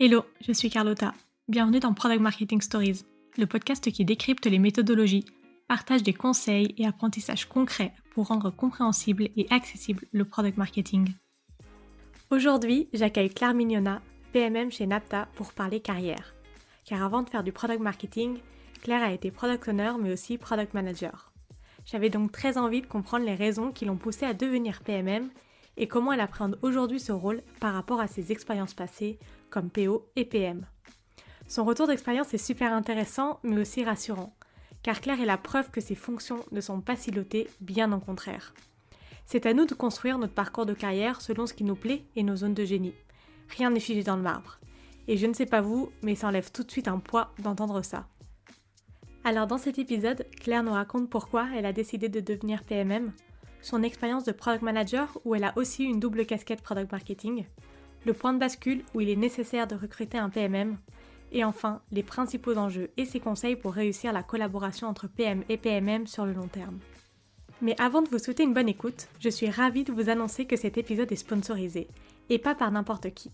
Hello, je suis Carlotta. Bienvenue dans Product Marketing Stories, le podcast qui décrypte les méthodologies, partage des conseils et apprentissages concrets pour rendre compréhensible et accessible le product marketing. Aujourd'hui, j'accueille Claire Mignona, PMM chez Napta, pour parler carrière. Car avant de faire du product marketing, Claire a été product owner mais aussi product manager. J'avais donc très envie de comprendre les raisons qui l'ont poussée à devenir PMM et comment elle appréhende aujourd'hui ce rôle par rapport à ses expériences passées comme PO et PM. Son retour d'expérience est super intéressant mais aussi rassurant, car Claire est la preuve que ses fonctions ne sont pas silotées, bien au contraire. C'est à nous de construire notre parcours de carrière selon ce qui nous plaît et nos zones de génie. Rien n'est figé dans le marbre. Et je ne sais pas vous, mais ça enlève tout de suite un poids d'entendre ça. Alors dans cet épisode, Claire nous raconte pourquoi elle a décidé de devenir PMM, son expérience de product manager où elle a aussi une double casquette product marketing, le point de bascule où il est nécessaire de recruter un PMM, et enfin les principaux enjeux et ses conseils pour réussir la collaboration entre PM et PMM sur le long terme. Mais avant de vous souhaiter une bonne écoute, je suis ravie de vous annoncer que cet épisode est sponsorisé, et pas par n'importe qui.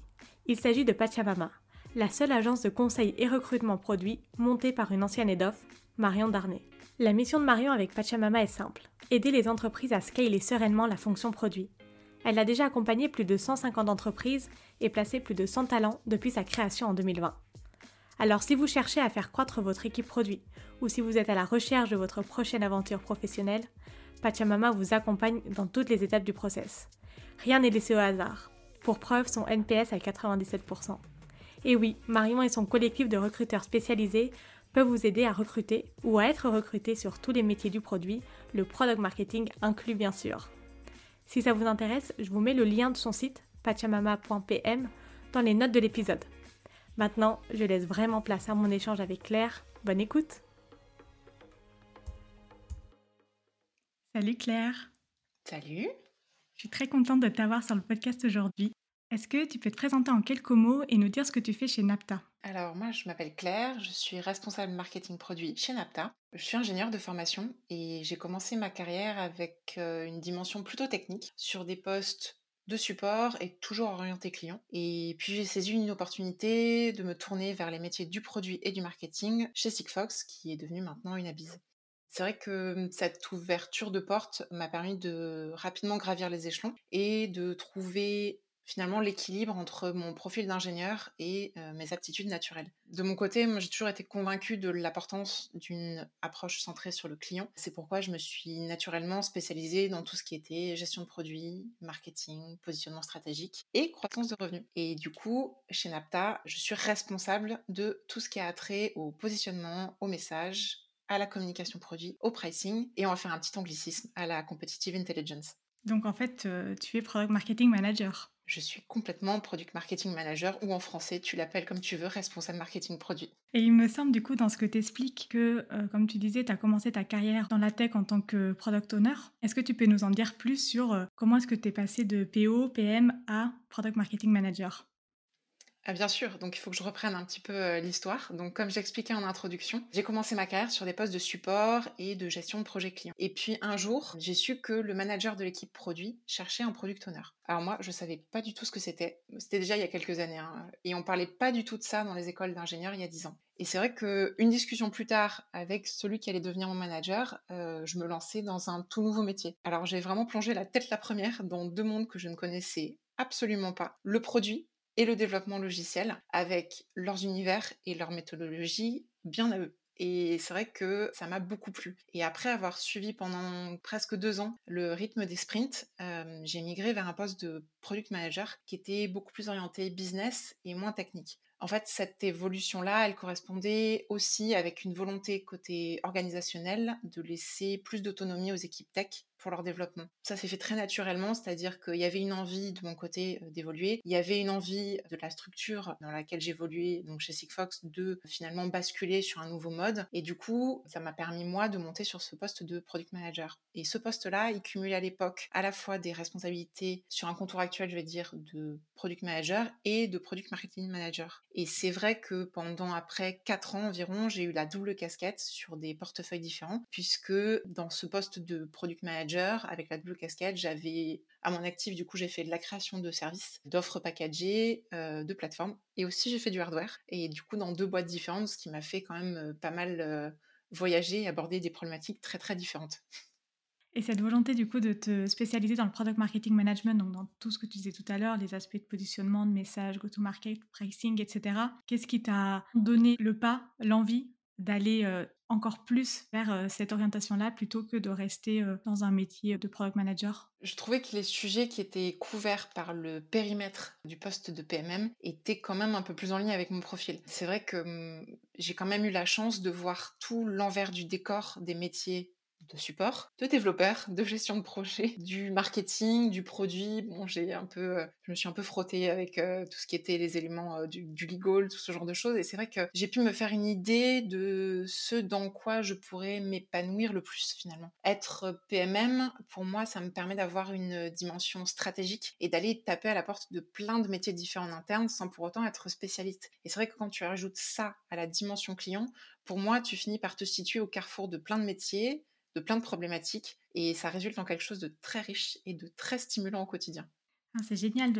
Il s'agit de Pachamama, la seule agence de conseil et recrutement produit montée par une ancienne head-off, Marion Darnay. La mission de Marion avec Pachamama est simple aider les entreprises à scaler sereinement la fonction produit. Elle a déjà accompagné plus de 150 entreprises et placé plus de 100 talents depuis sa création en 2020. Alors si vous cherchez à faire croître votre équipe produit ou si vous êtes à la recherche de votre prochaine aventure professionnelle, Pachamama vous accompagne dans toutes les étapes du process. Rien n'est laissé au hasard. Pour preuve, son NPS à 97%. Et oui, Marion et son collectif de recruteurs spécialisés peuvent vous aider à recruter ou à être recruté sur tous les métiers du produit, le product marketing inclus bien sûr. Si ça vous intéresse, je vous mets le lien de son site pachamama.pm dans les notes de l'épisode. Maintenant, je laisse vraiment place à mon échange avec Claire. Bonne écoute Salut Claire Salut Je suis très contente de t'avoir sur le podcast aujourd'hui. Est-ce que tu peux te présenter en quelques mots et nous dire ce que tu fais chez Napta? Alors moi je m'appelle Claire, je suis responsable marketing produit chez Napta. Je suis ingénieure de formation et j'ai commencé ma carrière avec euh, une dimension plutôt technique sur des postes de support et toujours orienté client. Et puis j'ai saisi une opportunité de me tourner vers les métiers du produit et du marketing chez Sigfox qui est devenu maintenant une abise. C'est vrai que hum, cette ouverture de porte m'a permis de rapidement gravir les échelons et de trouver finalement l'équilibre entre mon profil d'ingénieur et mes aptitudes naturelles. De mon côté, j'ai toujours été convaincue de l'importance d'une approche centrée sur le client. C'est pourquoi je me suis naturellement spécialisée dans tout ce qui était gestion de produits, marketing, positionnement stratégique et croissance de revenus. Et du coup, chez Napta, je suis responsable de tout ce qui a trait au positionnement, au message, à la communication produit, au pricing et on va faire un petit anglicisme à la competitive intelligence. Donc en fait, tu es product marketing manager. Je suis complètement product marketing manager ou en français, tu l'appelles comme tu veux, responsable marketing produit. Et il me semble du coup dans ce que tu expliques que, euh, comme tu disais, tu as commencé ta carrière dans la tech en tant que product owner. Est-ce que tu peux nous en dire plus sur euh, comment est-ce que tu es passé de PO, PM à product marketing manager? Ah, bien sûr, donc il faut que je reprenne un petit peu euh, l'histoire. Donc comme j'expliquais en introduction, j'ai commencé ma carrière sur des postes de support et de gestion de projet client. Et puis un jour, j'ai su que le manager de l'équipe produit cherchait un product owner. Alors moi, je savais pas du tout ce que c'était. C'était déjà il y a quelques années. Hein. Et on parlait pas du tout de ça dans les écoles d'ingénieurs il y a dix ans. Et c'est vrai qu'une discussion plus tard avec celui qui allait devenir mon manager, euh, je me lançais dans un tout nouveau métier. Alors j'ai vraiment plongé la tête la première dans deux mondes que je ne connaissais absolument pas. Le produit et le développement logiciel avec leurs univers et leur méthodologie bien à eux. Et c'est vrai que ça m'a beaucoup plu. Et après avoir suivi pendant presque deux ans le rythme des sprints, euh, j'ai migré vers un poste de product manager qui était beaucoup plus orienté business et moins technique. En fait, cette évolution-là, elle correspondait aussi avec une volonté côté organisationnel de laisser plus d'autonomie aux équipes tech pour leur développement. Ça s'est fait très naturellement, c'est-à-dire qu'il y avait une envie de mon côté euh, d'évoluer, il y avait une envie de la structure dans laquelle j'évoluais, donc chez Sigfox, de finalement basculer sur un nouveau mode. Et du coup, ça m'a permis moi de monter sur ce poste de product manager. Et ce poste-là, il cumulait à l'époque à la fois des responsabilités sur un contour actuel, je vais dire, de product manager et de product marketing manager. Et c'est vrai que pendant après quatre ans environ, j'ai eu la double casquette sur des portefeuilles différents, puisque dans ce poste de product manager, avec la double casquette, j'avais à mon actif, du coup, j'ai fait de la création de services, d'offres packagées, euh, de plateformes, et aussi j'ai fait du hardware. Et du coup, dans deux boîtes différentes, ce qui m'a fait quand même euh, pas mal euh, voyager et aborder des problématiques très très différentes. Et cette volonté du coup de te spécialiser dans le product marketing management, donc dans tout ce que tu disais tout à l'heure, les aspects de positionnement, de message, go-to-market, pricing, etc. Qu'est-ce qui t'a donné le pas, l'envie d'aller euh, encore plus vers euh, cette orientation-là plutôt que de rester euh, dans un métier de product manager? Je trouvais que les sujets qui étaient couverts par le périmètre du poste de PMM étaient quand même un peu plus en ligne avec mon profil. C'est vrai que hum, j'ai quand même eu la chance de voir tout l'envers du décor des métiers de support, de développeur, de gestion de projet, du marketing, du produit. Bon, j'ai un peu, euh, je me suis un peu frottée avec euh, tout ce qui était les éléments euh, du, legal, tout ce genre de choses. Et c'est vrai que j'ai pu me faire une idée de ce dans quoi je pourrais m'épanouir le plus finalement. Être PMM, pour moi, ça me permet d'avoir une dimension stratégique et d'aller taper à la porte de plein de métiers différents en interne sans pour autant être spécialiste. Et c'est vrai que quand tu ajoutes ça à la dimension client, pour moi, tu finis par te situer au carrefour de plein de métiers de plein de problématiques et ça résulte en quelque chose de très riche et de très stimulant au quotidien. Ah, c'est génial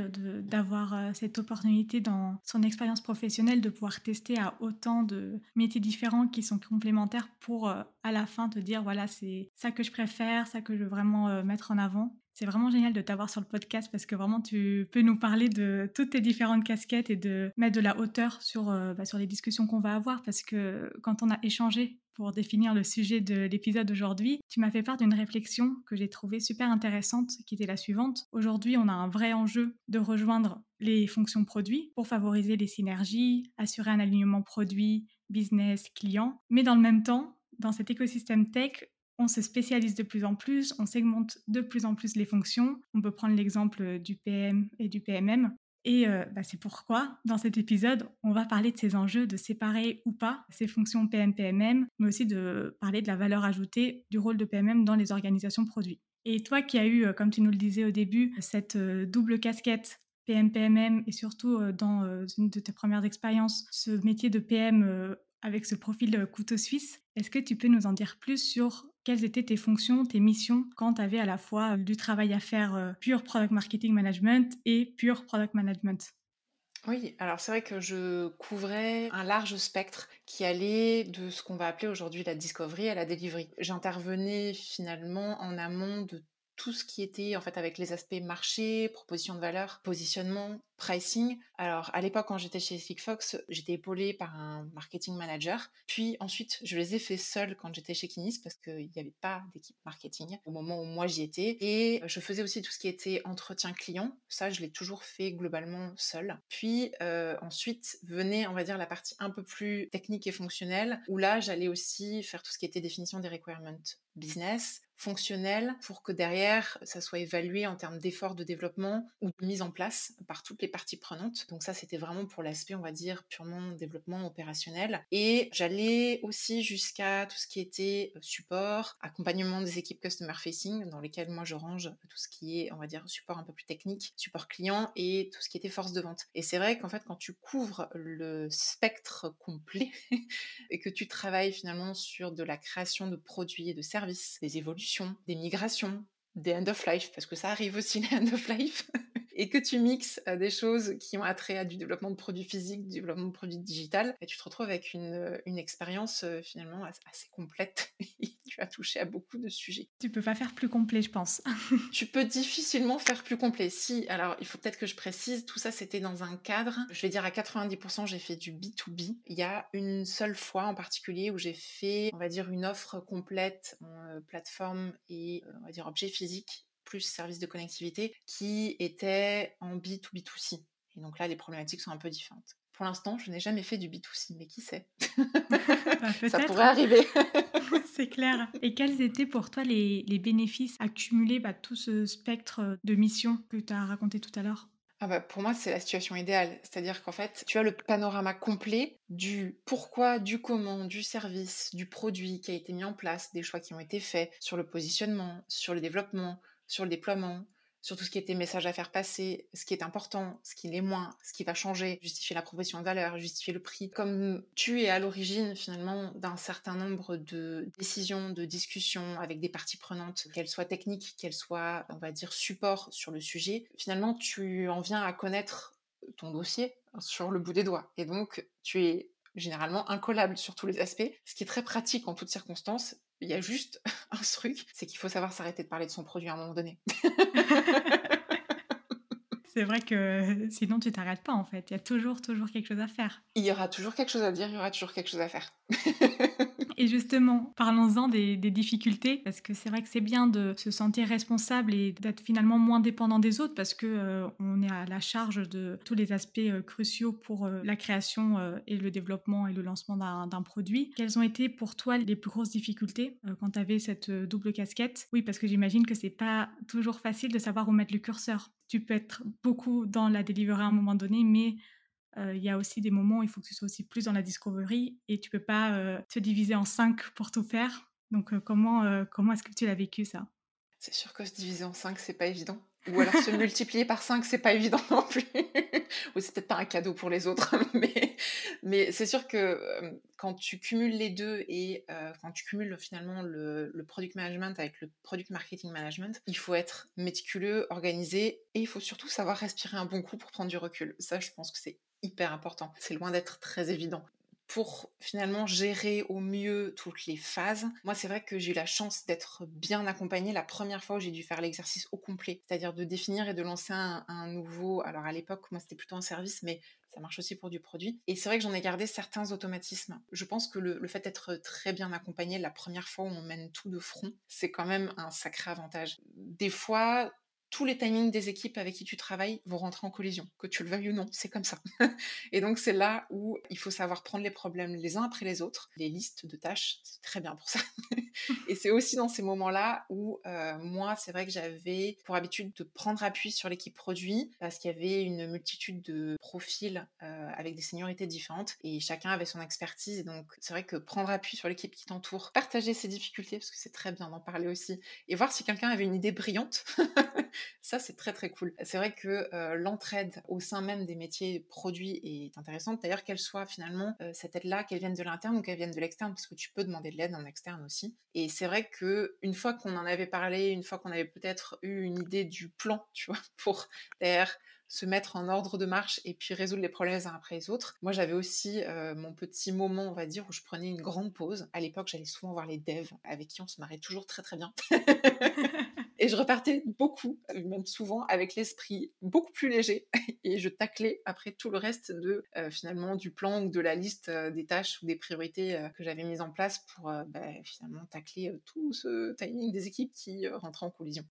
d'avoir euh, cette opportunité dans son expérience professionnelle de pouvoir tester à autant de métiers différents qui sont complémentaires pour euh, à la fin te dire voilà c'est ça que je préfère, ça que je veux vraiment euh, mettre en avant. C'est vraiment génial de t'avoir sur le podcast parce que vraiment tu peux nous parler de toutes tes différentes casquettes et de mettre de la hauteur sur, bah, sur les discussions qu'on va avoir parce que quand on a échangé pour définir le sujet de l'épisode d'aujourd'hui, tu m'as fait part d'une réflexion que j'ai trouvée super intéressante qui était la suivante. Aujourd'hui, on a un vrai enjeu de rejoindre les fonctions produits pour favoriser les synergies, assurer un alignement produit, business, client. Mais dans le même temps, dans cet écosystème tech, on se spécialise de plus en plus, on segmente de plus en plus les fonctions. On peut prendre l'exemple du PM et du PMM. Et euh, bah, c'est pourquoi, dans cet épisode, on va parler de ces enjeux de séparer ou pas ces fonctions PM-PMM, mais aussi de parler de la valeur ajoutée du rôle de PMM dans les organisations produits. Et toi qui as eu, euh, comme tu nous le disais au début, cette euh, double casquette PM-PMM et surtout dans une de tes premières expériences, ce métier de PM avec ce profil couteau suisse, est-ce que tu peux nous en dire plus sur quelles étaient tes fonctions, tes missions quand tu avais à la fois du travail à faire euh, pur product marketing management et pur product management? Oui, alors c'est vrai que je couvrais un large spectre qui allait de ce qu'on va appeler aujourd'hui la discovery à la delivery. J'intervenais finalement en amont de tout ce qui était en fait avec les aspects marché, proposition de valeur, positionnement, pricing. Alors à l'époque quand j'étais chez Sigfox, j'étais épaulée par un marketing manager. Puis ensuite, je les ai fait seule quand j'étais chez Kinis parce qu'il n'y avait pas d'équipe marketing au moment où moi j'y étais. Et je faisais aussi tout ce qui était entretien client. Ça, je l'ai toujours fait globalement seule. Puis euh, ensuite venait, on va dire, la partie un peu plus technique et fonctionnelle où là, j'allais aussi faire tout ce qui était définition des requirements business, fonctionnel pour que derrière, ça soit évalué en termes d'efforts de développement ou de mise en place par toutes les parties prenantes. Donc ça, c'était vraiment pour l'aspect, on va dire, purement développement opérationnel. Et j'allais aussi jusqu'à tout ce qui était euh, support, accompagnement des équipes customer facing, dans lesquelles moi je range tout ce qui est, on va dire, support un peu plus technique, support client et tout ce qui était force de vente. Et c'est vrai qu'en fait, quand tu couvres le spectre complet et que tu travailles finalement sur de la création de produits et de services, des évolutions, des migrations, des end of life, parce que ça arrive aussi les end of life, et que tu mixes euh, des choses qui ont attrait à du développement de produits physiques, du développement de produits digital, et tu te retrouves avec une, euh, une expérience euh, finalement assez complète. tu as touché à beaucoup de sujets. Tu peux pas faire plus complet, je pense. tu peux difficilement faire plus complet. Si, alors il faut peut-être que je précise, tout ça c'était dans un cadre, je vais dire à 90% j'ai fait du B2B. Il y a une seule fois en particulier où j'ai fait, on va dire, une offre complète en plateforme et on va dire objet physique plus service de connectivité, qui était en B2B2C. Et donc là, les problématiques sont un peu différentes. Pour l'instant, je n'ai jamais fait du B2C, mais qui sait? Bah, Ça pourrait arriver. C'est clair. Et quels étaient pour toi les, bénéfices accumulés bah, tout ce spectre de missions que tu as raconté tout à l'heure? Ah bah pour moi, c'est la situation idéale. C'est-à-dire qu'en fait, tu as le panorama complet du pourquoi, du comment, du service, du produit qui a été mis en place, des choix qui ont été faits sur le positionnement, sur le développement, sur le déploiement, sur tout ce qui était message à faire passer, ce qui est important, ce qui l'est moins, ce qui va changer, justifier la proposition de valeur, justifier le prix. Comme tu es à l'origine finalement d'un certain nombre de décisions, de discussions avec des parties prenantes, qu'elles soient techniques, qu'elles soient, on va dire, support sur le sujet, finalement tu en viens à connaître ton dossier sur le bout des doigts. Et donc tu es généralement incollable sur tous les aspects, ce qui est très pratique en toutes circonstances. Il y a juste un truc, c'est qu'il faut savoir s'arrêter de parler de son produit à un moment donné. c'est vrai que sinon tu t'arrêtes pas en fait. Il y a toujours, toujours quelque chose à faire. Il y aura toujours quelque chose à dire, il y aura toujours quelque chose à faire. Et justement, parlons-en des, difficultés, parce que c'est vrai que c'est bien de se sentir responsable et d'être finalement moins dépendant des autres, parce que euh, on est à la charge de tous les aspects euh, cruciaux pour euh, la création et le développement et le lancement d'un produit. Quelles ont été pour toi les plus grosses difficultés quand tu avais cette double casquette? Oui, parce que j'imagine que c'est pas toujours facile de savoir où mettre le curseur. Tu peux être beaucoup dans la delivery à un moment donné, mais il y a aussi des moments où il faut que tu sois aussi plus dans la discovery et tu peux pas te diviser en cinq pour tout faire. Donc comment, comment est-ce que tu l'as vécu ça? C'est sûr que se diviser en cinq, c'est pas évident. Ou alors se multiplier par cinq, c'est pas évident non plus. Ou c'est peut-être pas un cadeau pour les autres, mais, mais c'est sûr que quand tu cumules les deux et quand tu cumules finalement le, le, product management avec le product marketing management, il faut être méticuleux, organisé et il faut surtout savoir respirer un bon coup pour prendre du recul. Ça, je pense que c'est hyper important. C'est loin d'être très évident pour finalement gérer au mieux toutes les phases. Moi, c'est vrai que j'ai eu la chance d'être bien accompagnée la première fois où j'ai dû faire l'exercice au complet, c'est-à-dire de définir et de lancer un, nouveau. Alors à l'époque, moi, c'était plutôt un service, mais ça marche aussi pour du produit. Et c'est vrai que j'en ai gardé certains automatismes. Je pense que le, le fait d'être très bien accompagné la première fois où on mène tout de front, c'est quand même un sacré avantage. Des fois, tous les timings des équipes avec qui tu travailles vont rentrer en collision, que tu le veuilles ou non, c'est comme ça. et donc c'est là où il faut savoir prendre les problèmes les uns après les autres. Les listes de tâches, c'est très bien pour ça. et c'est aussi dans ces moments-là où euh, moi, c'est vrai que j'avais pour habitude de prendre appui sur l'équipe produit parce qu'il y avait une multitude de profils euh, avec des seniorités différentes et chacun avait son expertise. Et donc c'est vrai que prendre appui sur l'équipe qui t'entoure, partager ses difficultés parce que c'est très bien d'en parler aussi et voir si quelqu'un avait une idée brillante. Ça, c'est très très cool. C'est vrai que euh, l'entraide au sein même des métiers produits est intéressante. D'ailleurs, qu'elle soit finalement euh, cette aide-là, qu'elle vienne de l'interne ou qu'elle vienne de l'externe, parce que tu peux demander de l'aide en externe aussi. Et c'est vrai que une fois qu'on en avait parlé, une fois qu'on avait peut-être eu une idée du plan, tu vois, pour derrière se mettre en ordre de marche et puis résoudre les problèmes les uns après les autres. Moi, j'avais aussi euh, mon petit moment, on va dire, où je prenais une grande pause. À l'époque, j'allais souvent voir les devs avec qui on se marrait toujours très très bien. Et je repartais beaucoup, même souvent, avec l'esprit beaucoup plus léger. Et je taclais après tout le reste de euh, finalement du plan ou de la liste euh, des tâches ou des priorités euh, que j'avais mises en place pour bah, finalement tacler tout ce timing des équipes qui rentraient en collision.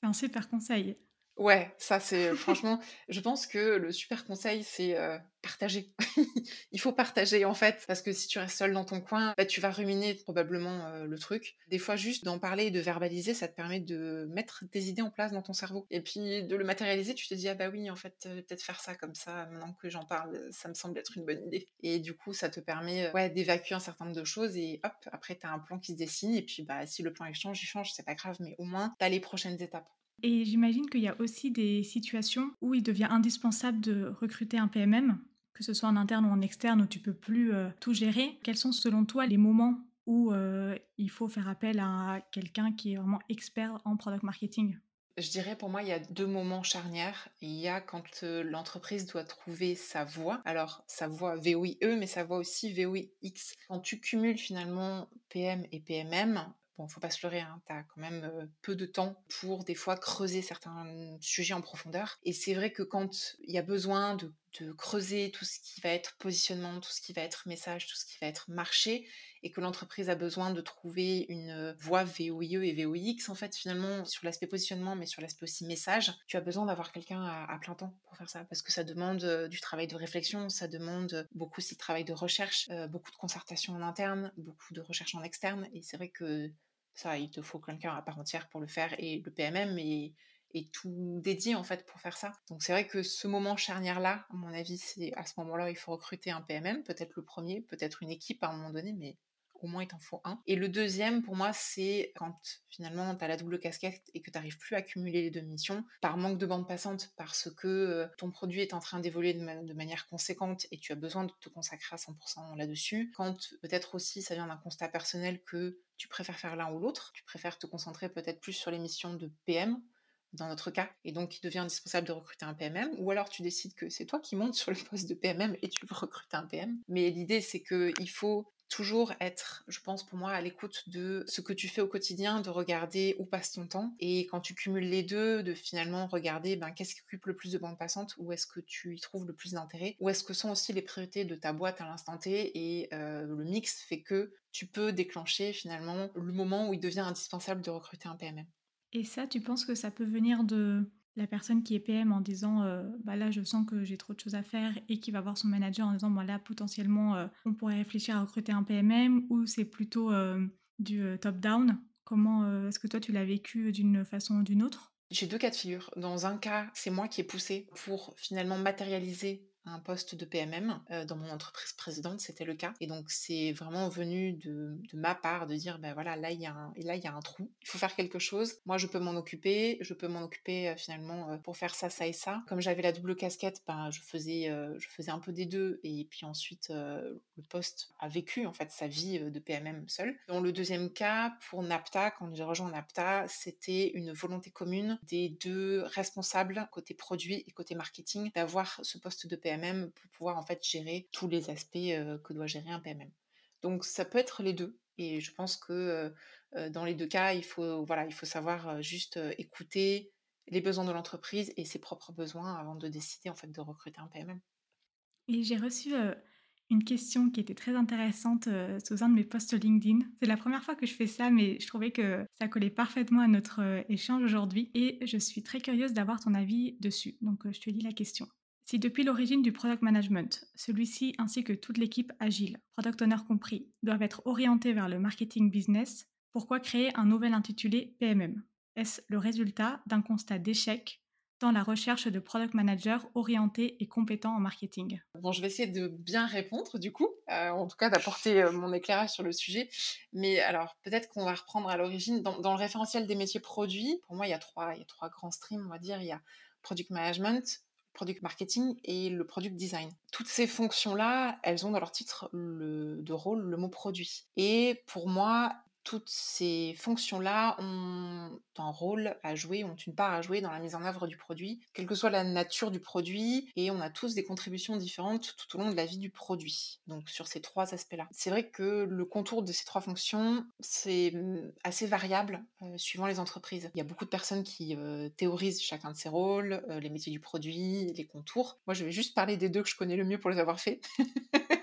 C'est un super conseil. Ouais, ça c'est franchement, je pense que le super conseil c'est partager. Il faut partager en fait, parce que si tu restes seul dans ton coin, bah, tu vas ruminer probablement le truc. Des fois juste d'en parler et de verbaliser, ça te permet de mettre tes idées en place dans ton cerveau. Et puis de le matérialiser, tu te dis ah bah oui en fait peut-être faire ça comme ça. Maintenant que j'en parle, ça me semble être une bonne idée. Et du coup ça te permet ouais d'évacuer un certain nombre de choses et hop après tu as un plan qui se dessine et puis bah si le plan il change, il change, c'est pas grave, mais au moins tu as les prochaines étapes. Et j'imagine qu'il y a aussi des situations où il devient indispensable de recruter un PMM, que ce soit en interne ou en externe, où tu peux plus euh, tout gérer. Quels sont selon toi les moments où euh, il faut faire appel à quelqu'un qui est vraiment expert en product marketing? Je dirais pour moi, il y a deux moments charnières. Il y a quand euh, l'entreprise doit trouver sa voie. Alors, sa voie VOIE, mais sa voie aussi VOIX. Quand tu cumules finalement PM et PMM, Bon, faut pas se leurrer, hein, tu quand même peu de temps pour des fois creuser certains sujets en profondeur. Et c'est vrai que quand il y a besoin de, creuser tout ce qui va être positionnement, tout ce qui va être message, tout ce qui va être marché, et que l'entreprise a besoin de trouver une voie VOIE et VOIX, en fait, finalement, sur l'aspect positionnement, mais sur l'aspect aussi message, tu as besoin d'avoir quelqu'un à, plein temps pour faire ça, parce que ça demande du travail de réflexion, ça demande beaucoup aussi de travail de recherche, beaucoup de concertation en interne, beaucoup de recherche en externe, et c'est vrai que ça, il te faut quelqu'un à part entière pour le faire et le PMM est, est tout dédié en fait pour faire ça. Donc c'est vrai que ce moment charnière là, à mon avis, c'est à ce moment-là, il faut recruter un PMM, peut-être le premier, peut-être une équipe à un moment donné, mais au moins il t'en faut un. Et le deuxième, pour moi, c'est quand finalement tu as la double casquette et que tu n'arrives plus à cumuler les deux missions par manque de bande passante, parce que euh, ton produit est en train d'évoluer de, manière conséquente et tu as besoin de te consacrer à 100% là-dessus. Quand peut-être aussi ça vient d'un constat personnel que tu préfères faire l'un ou l'autre, tu préfères te concentrer peut-être plus sur les missions de PM dans notre cas, et donc il devient indispensable de recruter un PMM, ou alors tu décides que c'est toi qui montes sur le poste de PMM et tu veux recruter un PM. Mais l'idée, c'est qu'il faut toujours être, je pense pour moi, à l'écoute de ce que tu fais au quotidien, de regarder où passe ton temps. Et quand tu cumules les deux, de finalement regarder ben, qu'est-ce qui occupe le plus de bande passante, où est-ce que tu y trouves le plus d'intérêt, où est-ce que sont aussi les priorités de ta boîte à l'instant T. Et euh, le mix fait que tu peux déclencher finalement le moment où il devient indispensable de recruter un PMM. Et ça, tu penses que ça peut venir de la personne qui est PM en disant euh, bah là je sens que j'ai trop de choses à faire et qui va voir son manager en disant là potentiellement euh, on pourrait réfléchir à recruter un PMM ou c'est plutôt euh, du top down? Comment est-ce que toi tu l'as vécu d'une façon ou d'une autre? J'ai deux cas de figure. Dans un cas, c'est moi qui ai poussé pour finalement matérialiser un poste de PMM. Euh, dans mon entreprise précédente, c'était le cas. Et donc, c'est vraiment venu de, ma part de dire, ben voilà, là, il y, a un, y a un trou. Il faut faire quelque chose. Moi, je peux m'en occuper. Je peux m'en occuper euh, finalement euh, pour faire ça, ça et ça. Comme j'avais la double casquette, ben, je, faisais, je faisais un peu des deux. Et puis ensuite, le poste a vécu en fait sa vie de PMM seul. Dans le deuxième cas, pour NAPTA, quand j'ai rejoint NAPTA, c'était une volonté commune des deux responsables côté produit et côté marketing d'avoir ce poste de PMM pour pouvoir en fait gérer tous les aspects que doit gérer un PMM. Donc ça peut être les deux et je pense que dans les deux cas, il faut voilà, il faut savoir juste écouter les besoins de l'entreprise et ses propres besoins avant de décider en fait de recruter un PMM. Et j'ai reçu une question qui était très intéressante sous un de mes posts LinkedIn. C'est la première fois que je fais ça, mais je trouvais que ça collait parfaitement à notre échange aujourd'hui et je suis très curieuse d'avoir ton avis dessus. Donc je te lis la question. Si depuis l'origine du product management, celui-ci ainsi que toute l'équipe agile, product owner compris, doivent être orientés vers le marketing business, pourquoi créer un nouvel intitulé PMM Est-ce le résultat d'un constat d'échec dans la recherche de product managers orientés et compétents en marketing? Bon, je vais essayer de bien répondre du coup, euh, en tout cas d'apporter euh, mon éclairage sur le sujet. Mais alors, peut-être qu'on va reprendre à l'origine. Dans, le référentiel des métiers produits, pour moi, il y, a trois, il y a trois grands streams, on va dire. Il y a product management, product marketing et le product design. Toutes ces fonctions-là, elles ont dans leur titre de rôle le mot produit. Et pour moi, toutes ces fonctions-là ont un rôle à jouer, ont une part à jouer dans la mise en œuvre du produit, quelle que soit la nature du produit, et on a tous des contributions différentes tout au long de la vie du produit. Donc sur ces trois aspects-là. C'est vrai que le contour de ces trois fonctions, c'est mmh, assez variable euh, suivant les entreprises. Il y a beaucoup de personnes qui euh, théorisent chacun de ces rôles, euh, les métiers du produit, les contours. Moi, je vais juste parler des deux que je connais le mieux pour les avoir faits.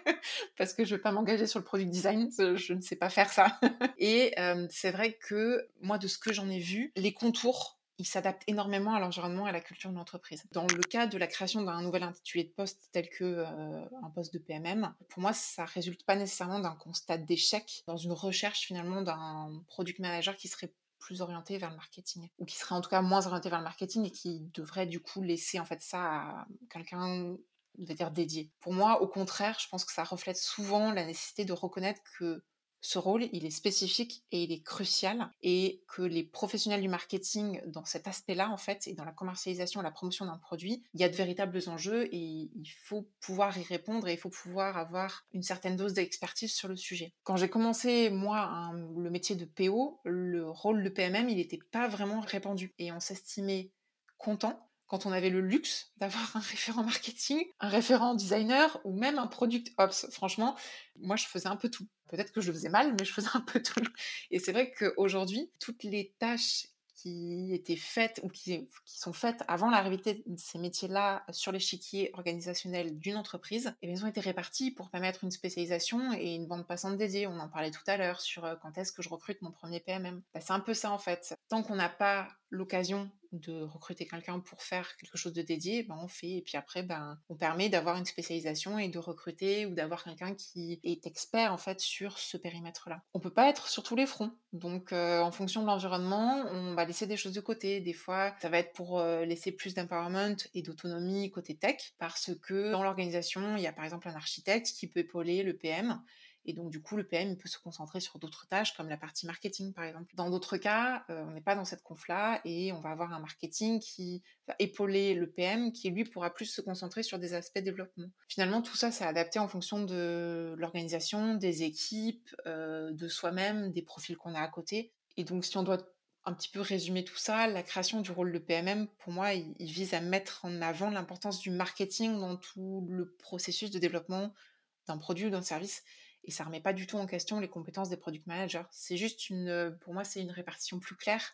parce que je ne vais pas m'engager sur le product design, je ne sais pas faire ça. Et c'est vrai que moi, de ce que j'en ai vu, les contours ils s'adaptent énormément à l'environnement et à la culture de l'entreprise. Dans le cas de la création d'un nouvel intitulé de poste tel que un poste de PMM, pour moi, ça résulte pas nécessairement d'un constat d'échec dans une recherche finalement d'un product manager qui serait plus orienté vers le marketing ou qui serait en tout cas moins orienté vers le marketing et qui devrait du coup laisser en fait ça à quelqu'un on dire dédié. Pour moi, au contraire, je pense que ça reflète souvent la nécessité de reconnaître que ce rôle, il est spécifique et il est crucial et que les professionnels du marketing, dans cet aspect-là, en fait, et dans la commercialisation la promotion d'un produit, il y a de véritables enjeux et il faut pouvoir y répondre et il faut pouvoir avoir une certaine dose d'expertise sur le sujet. Quand j'ai commencé, moi, le métier de PO, le rôle de PMM, il n'était pas vraiment répandu et on s'estimait content quand on avait le luxe d'avoir un référent marketing, un référent designer ou même un product ops. Franchement, moi, je faisais un peu tout. Peut-être que je le faisais mal, mais je faisais un peu tout. Et c'est vrai qu'aujourd'hui, toutes les tâches qui étaient faites ou qui, sont faites avant l'arrivée de ces métiers-là sur l'échiquier organisationnel d'une entreprise, et eh bien, ont été réparties pour permettre une spécialisation et une bande passante dédiée. On en parlait tout à l'heure sur euh, quand est-ce que je recrute mon premier PMM. Bah, c'est un peu ça en fait. Tant qu'on n'a pas l'occasion de recruter quelqu'un pour faire quelque chose de dédié, ben on fait. Et puis après, ben, on permet d'avoir une spécialisation et de recruter ou d'avoir quelqu'un qui est expert en fait sur ce périmètre-là. On peut pas être sur tous les fronts. Donc, euh, en fonction de l'environnement, on va laisser des choses de côté. Des fois, ça va être pour euh, laisser plus d'empowerment et d'autonomie côté tech, parce que dans l'organisation, il y a par exemple un architecte qui peut épauler le PM Et donc, du coup, le PM peut se concentrer sur d'autres tâches, comme la partie marketing, par exemple. Dans d'autres cas, euh, on n'est pas dans cette conf-là et on va avoir un marketing qui va épauler le PM, qui lui pourra plus se concentrer sur des aspects développement. Finalement, tout ça, c'est adapté en fonction de l'organisation, des équipes, euh, de soi-même, des profils qu'on a à côté. Et donc, si on doit un petit peu résumer tout ça, la création du rôle de PMM, pour moi, il, vise à mettre en avant l'importance du marketing dans tout le processus de développement d'un produit ou d'un service. Et ça ne remet pas du tout en question les compétences des product managers. C'est juste une, pour moi, c'est une répartition plus claire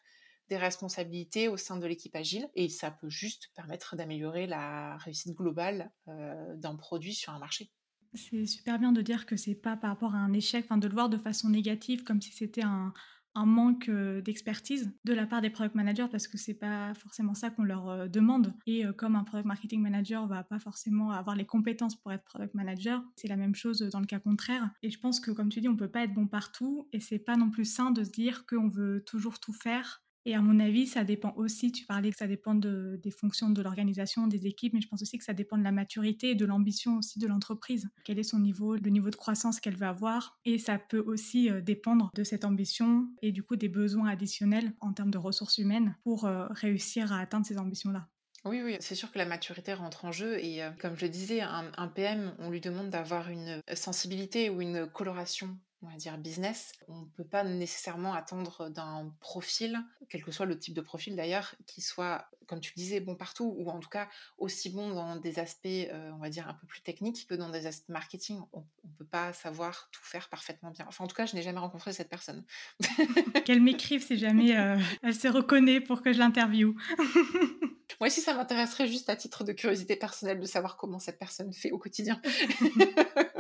des responsabilités au sein de l'équipe agile et ça peut juste permettre d'améliorer la réussite globale euh, d'un produit sur un marché. C'est super bien de dire que c'est pas par rapport à un échec, enfin de le voir de façon négative, comme si c'était un, un manque d'expertise de la part des product managers parce que c'est pas forcément ça qu'on leur demande. Et comme un product marketing manager va pas forcément avoir les compétences pour être product manager, c'est la même chose dans le cas contraire. Et je pense que comme tu dis, on peut pas être bon partout et c'est pas non plus sain de se dire qu'on veut toujours tout faire et à mon avis, ça dépend aussi, tu parlais que ça dépend de, des fonctions de l'organisation, des équipes, mais je pense aussi que ça dépend de la maturité et de l'ambition aussi de l'entreprise. Quel est son niveau, le niveau de croissance qu'elle veut avoir. Et ça peut aussi euh, dépendre de cette ambition et du coup des besoins additionnels en termes de ressources humaines pour euh, réussir à atteindre ces ambitions-là. Oui, oui, c'est sûr que la maturité rentre en jeu et euh, comme je le disais, un, PM, on lui demande d'avoir une sensibilité ou une coloration on va dire business. On ne peut pas nécessairement attendre d'un profil, quel que soit le type de profil d'ailleurs, qui soit, comme tu le disais, bon partout, ou en tout cas aussi bon dans des aspects, euh, on va dire, un peu plus techniques que dans des aspects marketing. On ne peut pas savoir tout faire parfaitement bien. Enfin, en tout cas, je n'ai jamais rencontré cette personne. Qu'elle m'écrive si jamais euh, elle se reconnaît pour que je l'interviewe. Moi aussi, ça m'intéresserait juste à titre de curiosité personnelle de savoir comment cette personne fait au quotidien.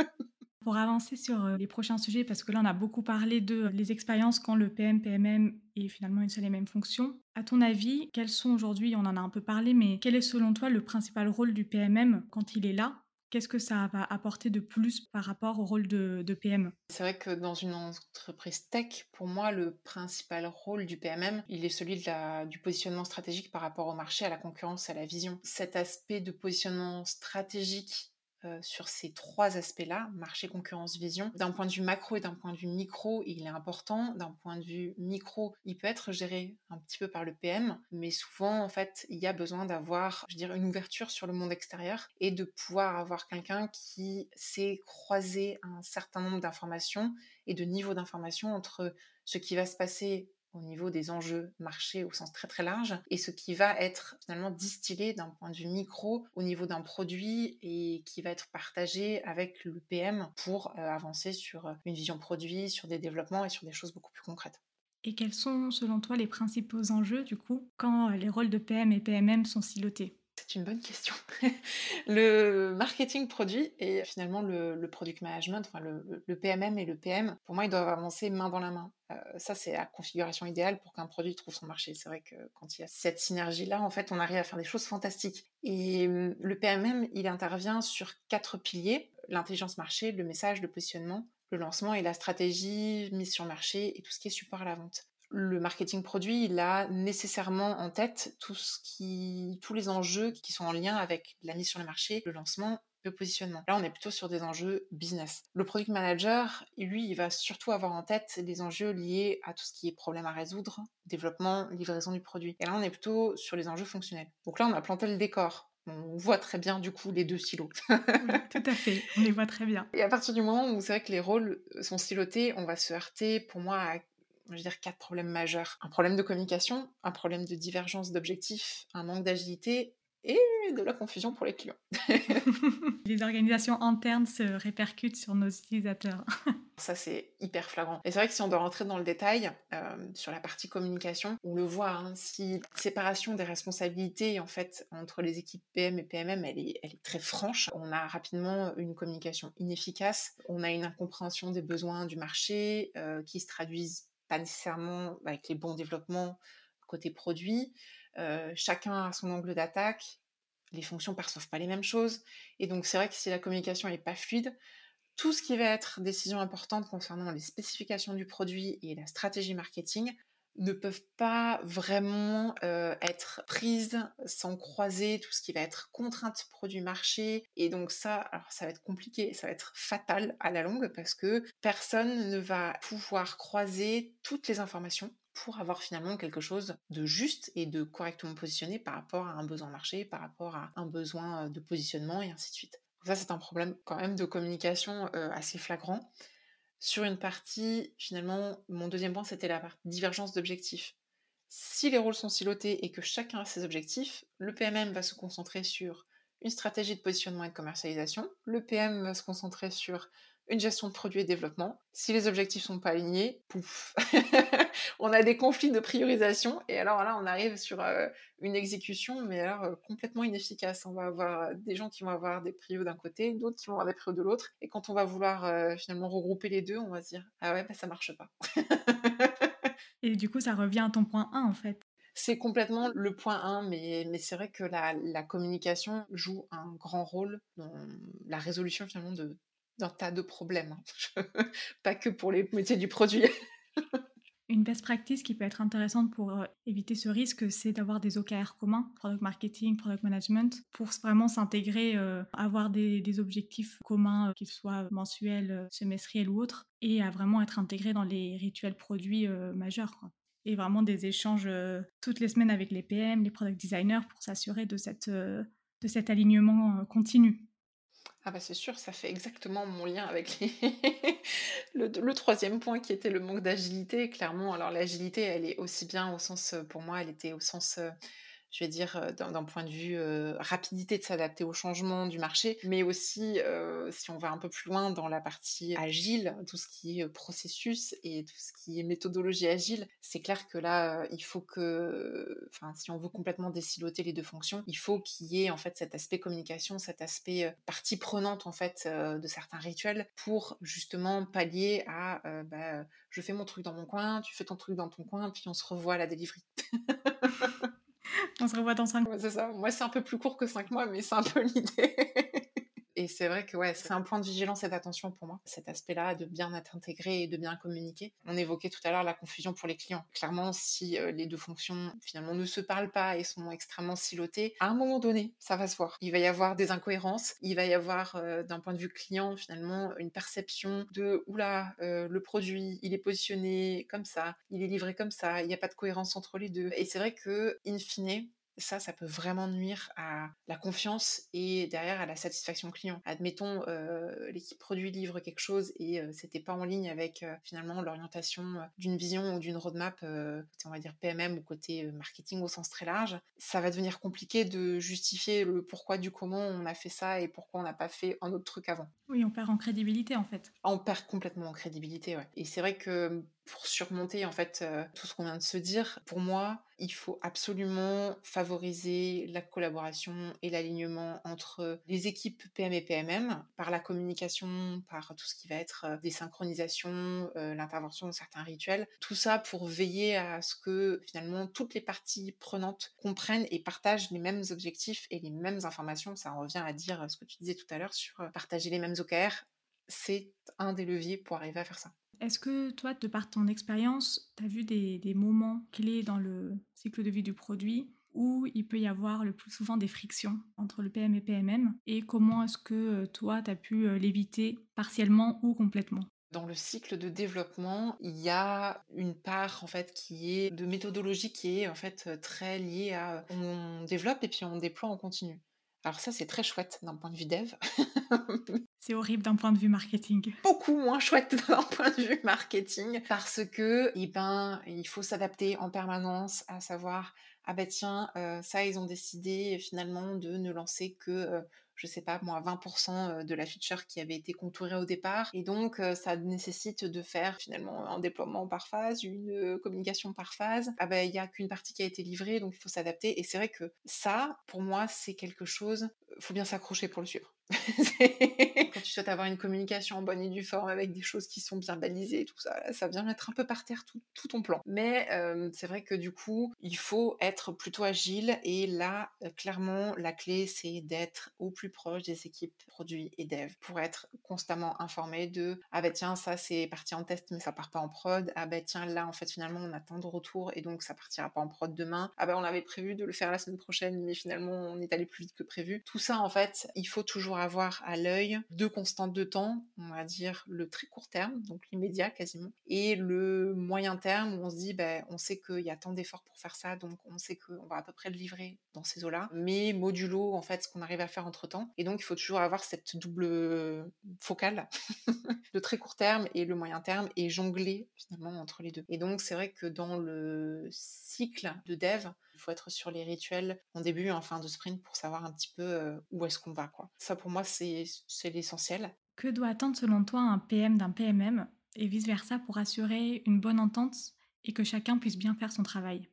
Pour avancer sur euh, les prochains sujets, parce que là on a beaucoup parlé de les expériences quand le PM, PMM est finalement une seule et même fonction. À ton avis, quels sont aujourd'hui, on en a un peu parlé, mais quel est selon toi le principal rôle du PMM quand il est là? Qu'est-ce que ça va apporter de plus par rapport au rôle de, PM C'est vrai que dans une entreprise tech, pour moi, le principal rôle du PMM, il est celui du positionnement stratégique par rapport au marché, à la concurrence, à la vision. Cet aspect de positionnement stratégique euh, sur ces trois aspects-là, marché, concurrence, vision. D'un point de vue macro et d'un point de vue micro, il est important. D'un point de vue micro, il peut être géré un petit peu par le PM, mais souvent, en fait, il y a besoin d'avoir, je dirais, une ouverture sur le monde extérieur et de pouvoir avoir quelqu'un qui sait croiser un certain nombre d'informations et de niveaux d'informations entre ce qui va se passer au niveau des enjeux marché au sens très très large et ce qui va être finalement distillé d'un point de vue micro au niveau d'un produit et qui va être partagé avec le PM pour euh, avancer sur euh, une vision produit, sur des développements et sur des choses beaucoup plus concrètes. Et quels sont selon toi les principaux enjeux du coup quand euh, les rôles de PM et PMM sont silotés? C'est une bonne question. le marketing produit et finalement le, product management, enfin le, PMM et le PM, pour moi, ils doivent avancer main dans la main. Euh, ça, c'est la configuration idéale pour qu'un produit trouve son marché. C'est vrai que quand il y a cette synergie-là, en fait, on arrive à faire des choses fantastiques. Et hum, le PMM, il intervient sur quatre piliers l'intelligence marché, le message, le positionnement, le lancement et la stratégie mise sur marché et tout ce qui est support à la vente le marketing produit, il a nécessairement en tête tout ce qui, tous les enjeux qui sont en lien avec la mise sur le marché, le lancement, le positionnement. Là, on est plutôt sur des enjeux business. Le product manager, lui, il va surtout avoir en tête des enjeux liés à tout ce qui est problème à résoudre, développement, livraison du produit. Et là, on est plutôt sur les enjeux fonctionnels. Donc là, on a planté le décor. On voit très bien du coup les deux silos. tout à fait, on les voit très bien. Et à partir du moment où c'est vrai que les rôles sont silotés, on va se heurter pour moi à je veux dire, quatre problèmes majeurs. Un problème de communication, un problème de divergence d'objectifs, un manque d'agilité et de la confusion pour les clients. les organisations internes se répercutent sur nos utilisateurs. Ça, c'est hyper flagrant. Et c'est vrai que si on doit rentrer dans le détail, euh, sur la partie communication, on le voit, hein, si la séparation des responsabilités, en fait, entre les équipes PM et PMM, elle est, elle est très franche. On a rapidement une communication inefficace, on a une incompréhension des besoins du marché euh, qui se traduisent pas nécessairement avec les bons développements côté produit. Chacun a son angle d'attaque. Les fonctions perçoivent pas les mêmes choses. Et donc, c'est vrai que si la communication n'est pas fluide, tout ce qui va être décision importante concernant les spécifications du produit et la stratégie marketing ne peuvent pas vraiment être prises sans croiser tout ce qui va être contrainte produit marché. Et donc ça, ça va être compliqué, ça va être fatal à la longue parce que personne ne va pouvoir croiser toutes les informations pour avoir finalement quelque chose de juste et de correctement positionné par rapport à un besoin marché, par rapport à un besoin de positionnement et ainsi de suite. ça, c'est un problème quand même de communication assez flagrant. Sur une partie, finalement, mon deuxième point, c'était la divergence d'objectifs. Si les rôles sont silotés et que chacun a ses objectifs, le PMM va se concentrer sur une stratégie de positionnement et de commercialisation, le PM va se concentrer sur une gestion de produits et développement. Si les objectifs sont pas alignés, pouf, on a des conflits de priorisation et alors là on arrive sur euh, une exécution mais alors euh, complètement inefficace. On va avoir euh, des gens qui vont avoir des prios d'un côté, d'autres qui vont avoir des prios de l'autre et quand on va vouloir finalement regrouper les deux, on va se dire ah ouais bah, ça marche pas. et du coup ça revient à ton point 1 en fait. C'est complètement le point 1, mais, mais c'est vrai que la, la communication joue un grand rôle dans la résolution finalement de, d'un tas de problèmes. Hein. Pas que pour les métiers du produit. Une best practice qui peut être intéressante pour euh, éviter ce risque, c'est d'avoir des OKR communs, product marketing, product management, pour vraiment s'intégrer, euh, avoir des, objectifs communs, euh, qu'ils soient mensuels, semestriels ou autres, et à vraiment être intégré dans les rituels produits majeurs. Et vraiment des échanges toutes les semaines avec les PM, les product designers, pour s'assurer de, cette, de cet alignement continu. Ah bah c'est sûr, ça fait exactement mon lien avec le, troisième point qui était le manque d'agilité. Clairement, alors l'agilité, elle est aussi bien au sens, pour moi, elle était au sens je vais dire, d'un point de vue rapidité de s'adapter au changement du marché, mais aussi, si on va un peu plus loin dans la partie agile, tout ce qui est processus et tout ce qui est méthodologie agile, c'est clair que là, il faut que, enfin, si on veut complètement désiloter les deux fonctions, il faut qu'il y ait en fait cet aspect communication, cet aspect partie prenante en fait de certains rituels pour justement pallier à, bah, je fais mon truc dans mon coin, tu fais ton truc dans ton coin, puis on se revoit à la délivrerie. On se revoit dans 5 mois. c'est ça. Moi, c'est un peu plus court que 5 mois, mais c'est un peu l'idée. Et c'est vrai que ouais, c'est un point de vigilance et d'attention pour moi, cet aspect-là de bien être intégré et de bien communiquer. On évoquait tout à l'heure la confusion pour les clients. Clairement, si euh, les deux fonctions finalement ne se parlent pas et sont extrêmement silotées, à un moment donné, ça va se voir. Il va y avoir des incohérences, il va y avoir euh, d'un point de vue client finalement une perception de oula, euh, le produit, il est positionné comme ça, il est livré comme ça, il n'y a pas de cohérence entre les deux. Et c'est vrai que in fine, ça, ça peut vraiment nuire à la confiance et derrière à la satisfaction client. Admettons, euh, l'équipe produit livre quelque chose et euh, c'était pas en ligne avec euh, finalement l'orientation d'une vision ou d'une roadmap, côté on va dire PMM ou côté marketing au sens très large. Ça va devenir compliqué de justifier le pourquoi du comment on a fait ça et pourquoi on n'a pas fait un autre truc avant. Oui, on perd en crédibilité en fait. On perd complètement en crédibilité, ouais. Et c'est vrai que pour surmonter en fait euh, tout ce qu'on vient de se dire, pour moi, il faut absolument favoriser la collaboration et l'alignement entre les équipes PM et PMM par la communication, par tout ce qui va être euh, des synchronisations, euh, l'intervention de certains rituels, tout ça pour veiller à ce que finalement toutes les parties prenantes comprennent et partagent les mêmes objectifs et les mêmes informations. Ça revient à dire ce que tu disais tout à l'heure sur partager les mêmes OKR. C'est un des leviers pour arriver à faire ça. Est-ce que toi, de par ton expérience, tu as vu des, moments clés dans le cycle de vie du produit où il peut y avoir le plus souvent des frictions entre le PM et PMM et comment est-ce que euh, toi, tu as pu euh, l'éviter partiellement ou complètement? Dans le cycle de développement, il y a une part en fait qui est de méthodologie qui est en fait très liée à on développe et puis on déploie en continu. Alors ça, c'est très chouette d'un point de vue dev. c'est horrible d'un point de vue marketing. Beaucoup moins chouette d'un point de vue marketing parce que, eh ben, il faut s'adapter en permanence à savoir, ah ben tiens, euh, ça, ils ont décidé finalement de ne lancer que euh, je sais pas moi 20% de la feature qui avait été contourée au départ et donc ça nécessite de faire finalement un déploiement par phase, une communication par phase. Ah ben il y a qu'une partie qui a été livrée donc il faut s'adapter et c'est vrai que ça pour moi c'est quelque chose faut bien s'accrocher pour le suivre. Quand tu souhaites avoir une communication en bonne et due forme avec des choses qui sont bien balisées tout ça, ça vient mettre un peu par terre tout, ton plan. Mais euh, c'est vrai que du coup, il faut être plutôt agile et là, euh, clairement, la clé, c'est d'être au plus proche des équipes produits et dev pour être constamment informé de ah ben tiens, ça c'est parti en test mais ça part pas en prod. Ah ben tiens, là en fait finalement on attend de retour et donc ça partira pas en prod demain. Ah ben on avait prévu de le faire la semaine prochaine mais finalement on est allé plus vite que prévu. Tout ça en fait, il faut toujours avoir à l'œil deux constantes de temps, on va dire le très court terme, donc l'immédiat quasiment, et le moyen terme où on se dit ben on sait qu'il y a tant d'efforts pour faire ça donc on sait qu'on va à peu près le livrer dans ces eaux-là, mais modulo en fait ce qu'on arrive à faire entre temps. Et donc il faut toujours avoir cette double focale, le très court terme et le moyen terme, et jongler finalement entre les deux. Et donc c'est vrai que dans le cycle de dev, faut être sur les rituels en début et en fin de sprint pour savoir un petit peu où est-ce qu'on va. Quoi. Ça pour moi c'est l'essentiel. Que doit attendre selon toi un PM d'un PMM et vice-versa pour assurer une bonne entente et que chacun puisse bien faire son travail?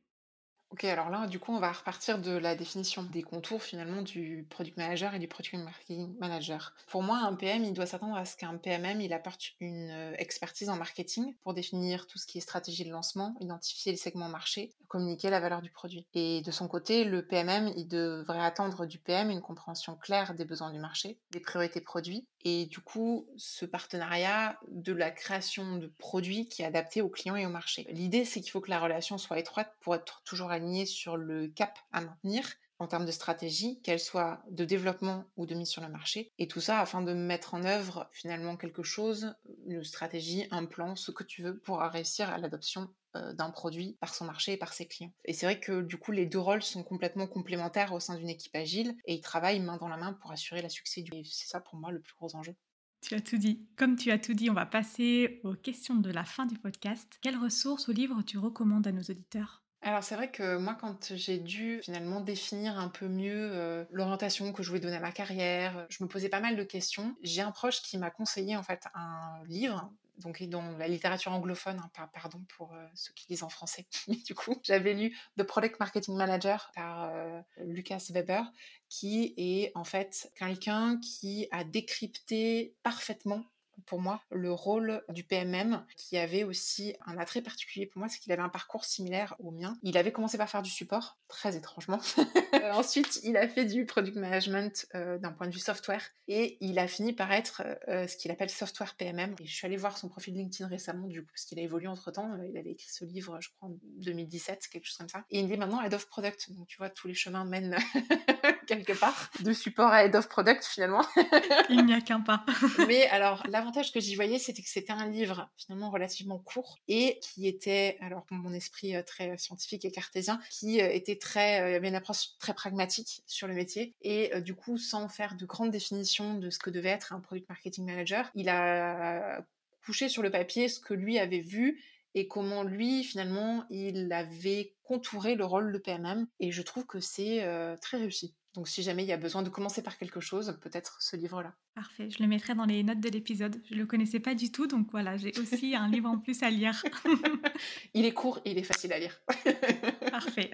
Ok, alors là, du coup, on va repartir de la définition des contours finalement du product manager et du product marketing manager. Pour moi, un PM, il doit s'attendre à ce qu'un PMM, il apporte une euh, expertise en marketing pour définir tout ce qui est stratégie de lancement, identifier les segments marché, communiquer la valeur du produit. Et de son côté, le PMM, il devrait attendre du PM une compréhension claire des besoins du marché, des priorités produits, et du coup, ce partenariat de la création de produits qui est adapté aux clients et au marché. L'idée, c'est qu'il faut que la relation soit étroite pour être toujours alignée sur le cap à maintenir en termes de stratégie, qu'elle soit de développement ou de mise sur le marché, et tout ça afin de mettre en œuvre finalement quelque chose, une stratégie, un plan, ce que tu veux pour réussir à l'adoption d'un produit par son marché et par ses clients. Et c'est vrai que du coup, les deux rôles sont complètement complémentaires au sein d'une équipe agile et ils travaillent main dans la main pour assurer la succès du. C'est ça pour moi le plus gros enjeu. Tu as tout dit. Comme tu as tout dit, on va passer aux questions de la fin du podcast. Quelles ressources ou livres tu recommandes à nos auditeurs? Alors c'est vrai que moi quand j'ai dû finalement définir un peu mieux euh, l'orientation que je voulais donner à ma carrière, je me posais pas mal de questions. J'ai un proche qui m'a conseillé en fait un livre donc dans la littérature anglophone, hein, pardon pour euh, ceux qui lisent en français. Mais du coup, j'avais lu The Product Marketing Manager par euh, Lucas Weber, qui est en fait quelqu'un qui a décrypté parfaitement pour moi le rôle du PMM qui avait aussi un attrait particulier pour moi, c'est qu'il avait un parcours similaire au mien. Il avait commencé par faire du support, très étrangement. Euh, ensuite, il a fait du product management euh, d'un point de vue software et il a fini par être euh, ce qu'il appelle software PMM. Je suis allée voir son profil LinkedIn récemment du coup parce qu'il a évolué entre temps. il avait écrit ce livre, je crois, en 2017, quelque chose comme ça. Et il est maintenant head of product. Donc tu vois, tous les chemins mènent quelque part de support à head of product finalement. il n'y a qu'un pas. Mais alors, l'avantage que j'y voyais, c'était que c'était un livre finalement relativement court et qui était, alors pour mon esprit euh, très scientifique et cartésien, qui euh, était très, euh, avait une approche très pragmatique sur le métier et du coup, sans faire de grandes définitions de ce que devait être un product marketing manager, il a couché sur le papier ce que lui avait vu et comment lui, finalement, il avait contouré le rôle de PMM. Et je trouve que c'est très réussi. Donc si jamais il y a besoin de commencer par quelque chose, peut-être ce livre-là. Parfait, je le mettrai dans les notes de l'épisode. Je ne le connaissais pas du tout, donc voilà, j'ai aussi un livre en plus à lire. il est court et il est facile à lire. Parfait.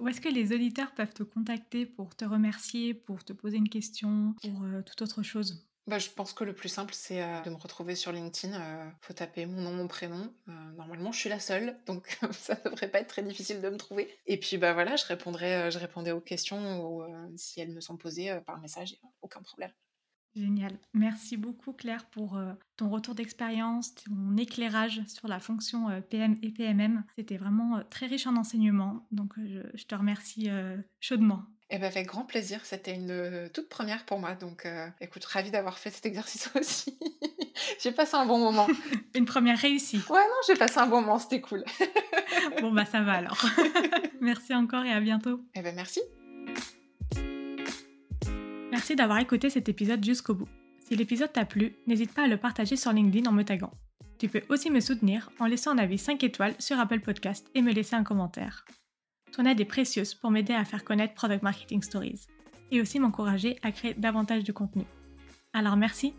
Où est-ce que les auditeurs peuvent te contacter pour te remercier, pour te poser une question, pour euh, toute autre chose? Bah, je pense que le plus simple, c'est euh, de me retrouver sur LinkedIn. Euh, faut taper mon nom, mon prénom. Euh, normalement, je suis la seule, donc ça ne devrait pas être très difficile de me trouver. Et puis, bah voilà, je répondrai, je répondrai aux questions ou si elles me sont posées par message, aucun problème. Génial. Merci beaucoup Claire pour ton retour d'expérience, ton éclairage sur la fonction PM et PMM. C'était vraiment très riche en enseignements, donc je te remercie chaudement. Eh ben, avec grand plaisir, c'était une euh, toute première pour moi, donc euh, écoute, ravie d'avoir fait cet exercice aussi. j'ai passé un bon moment. une première réussie. Ouais, non, j'ai passé un bon moment, c'était cool. bon, bah ça va alors. merci encore et à bientôt. Eh ben, merci. Merci d'avoir écouté cet épisode jusqu'au bout. Si l'épisode t'a plu, n'hésite pas à le partager sur LinkedIn en me taguant. Tu peux aussi me soutenir en laissant un avis 5 étoiles sur Apple Podcast et me laisser un commentaire. Ton aide est précieuse pour m'aider à faire connaître Product Marketing Stories et aussi m'encourager à créer davantage de contenu. Alors merci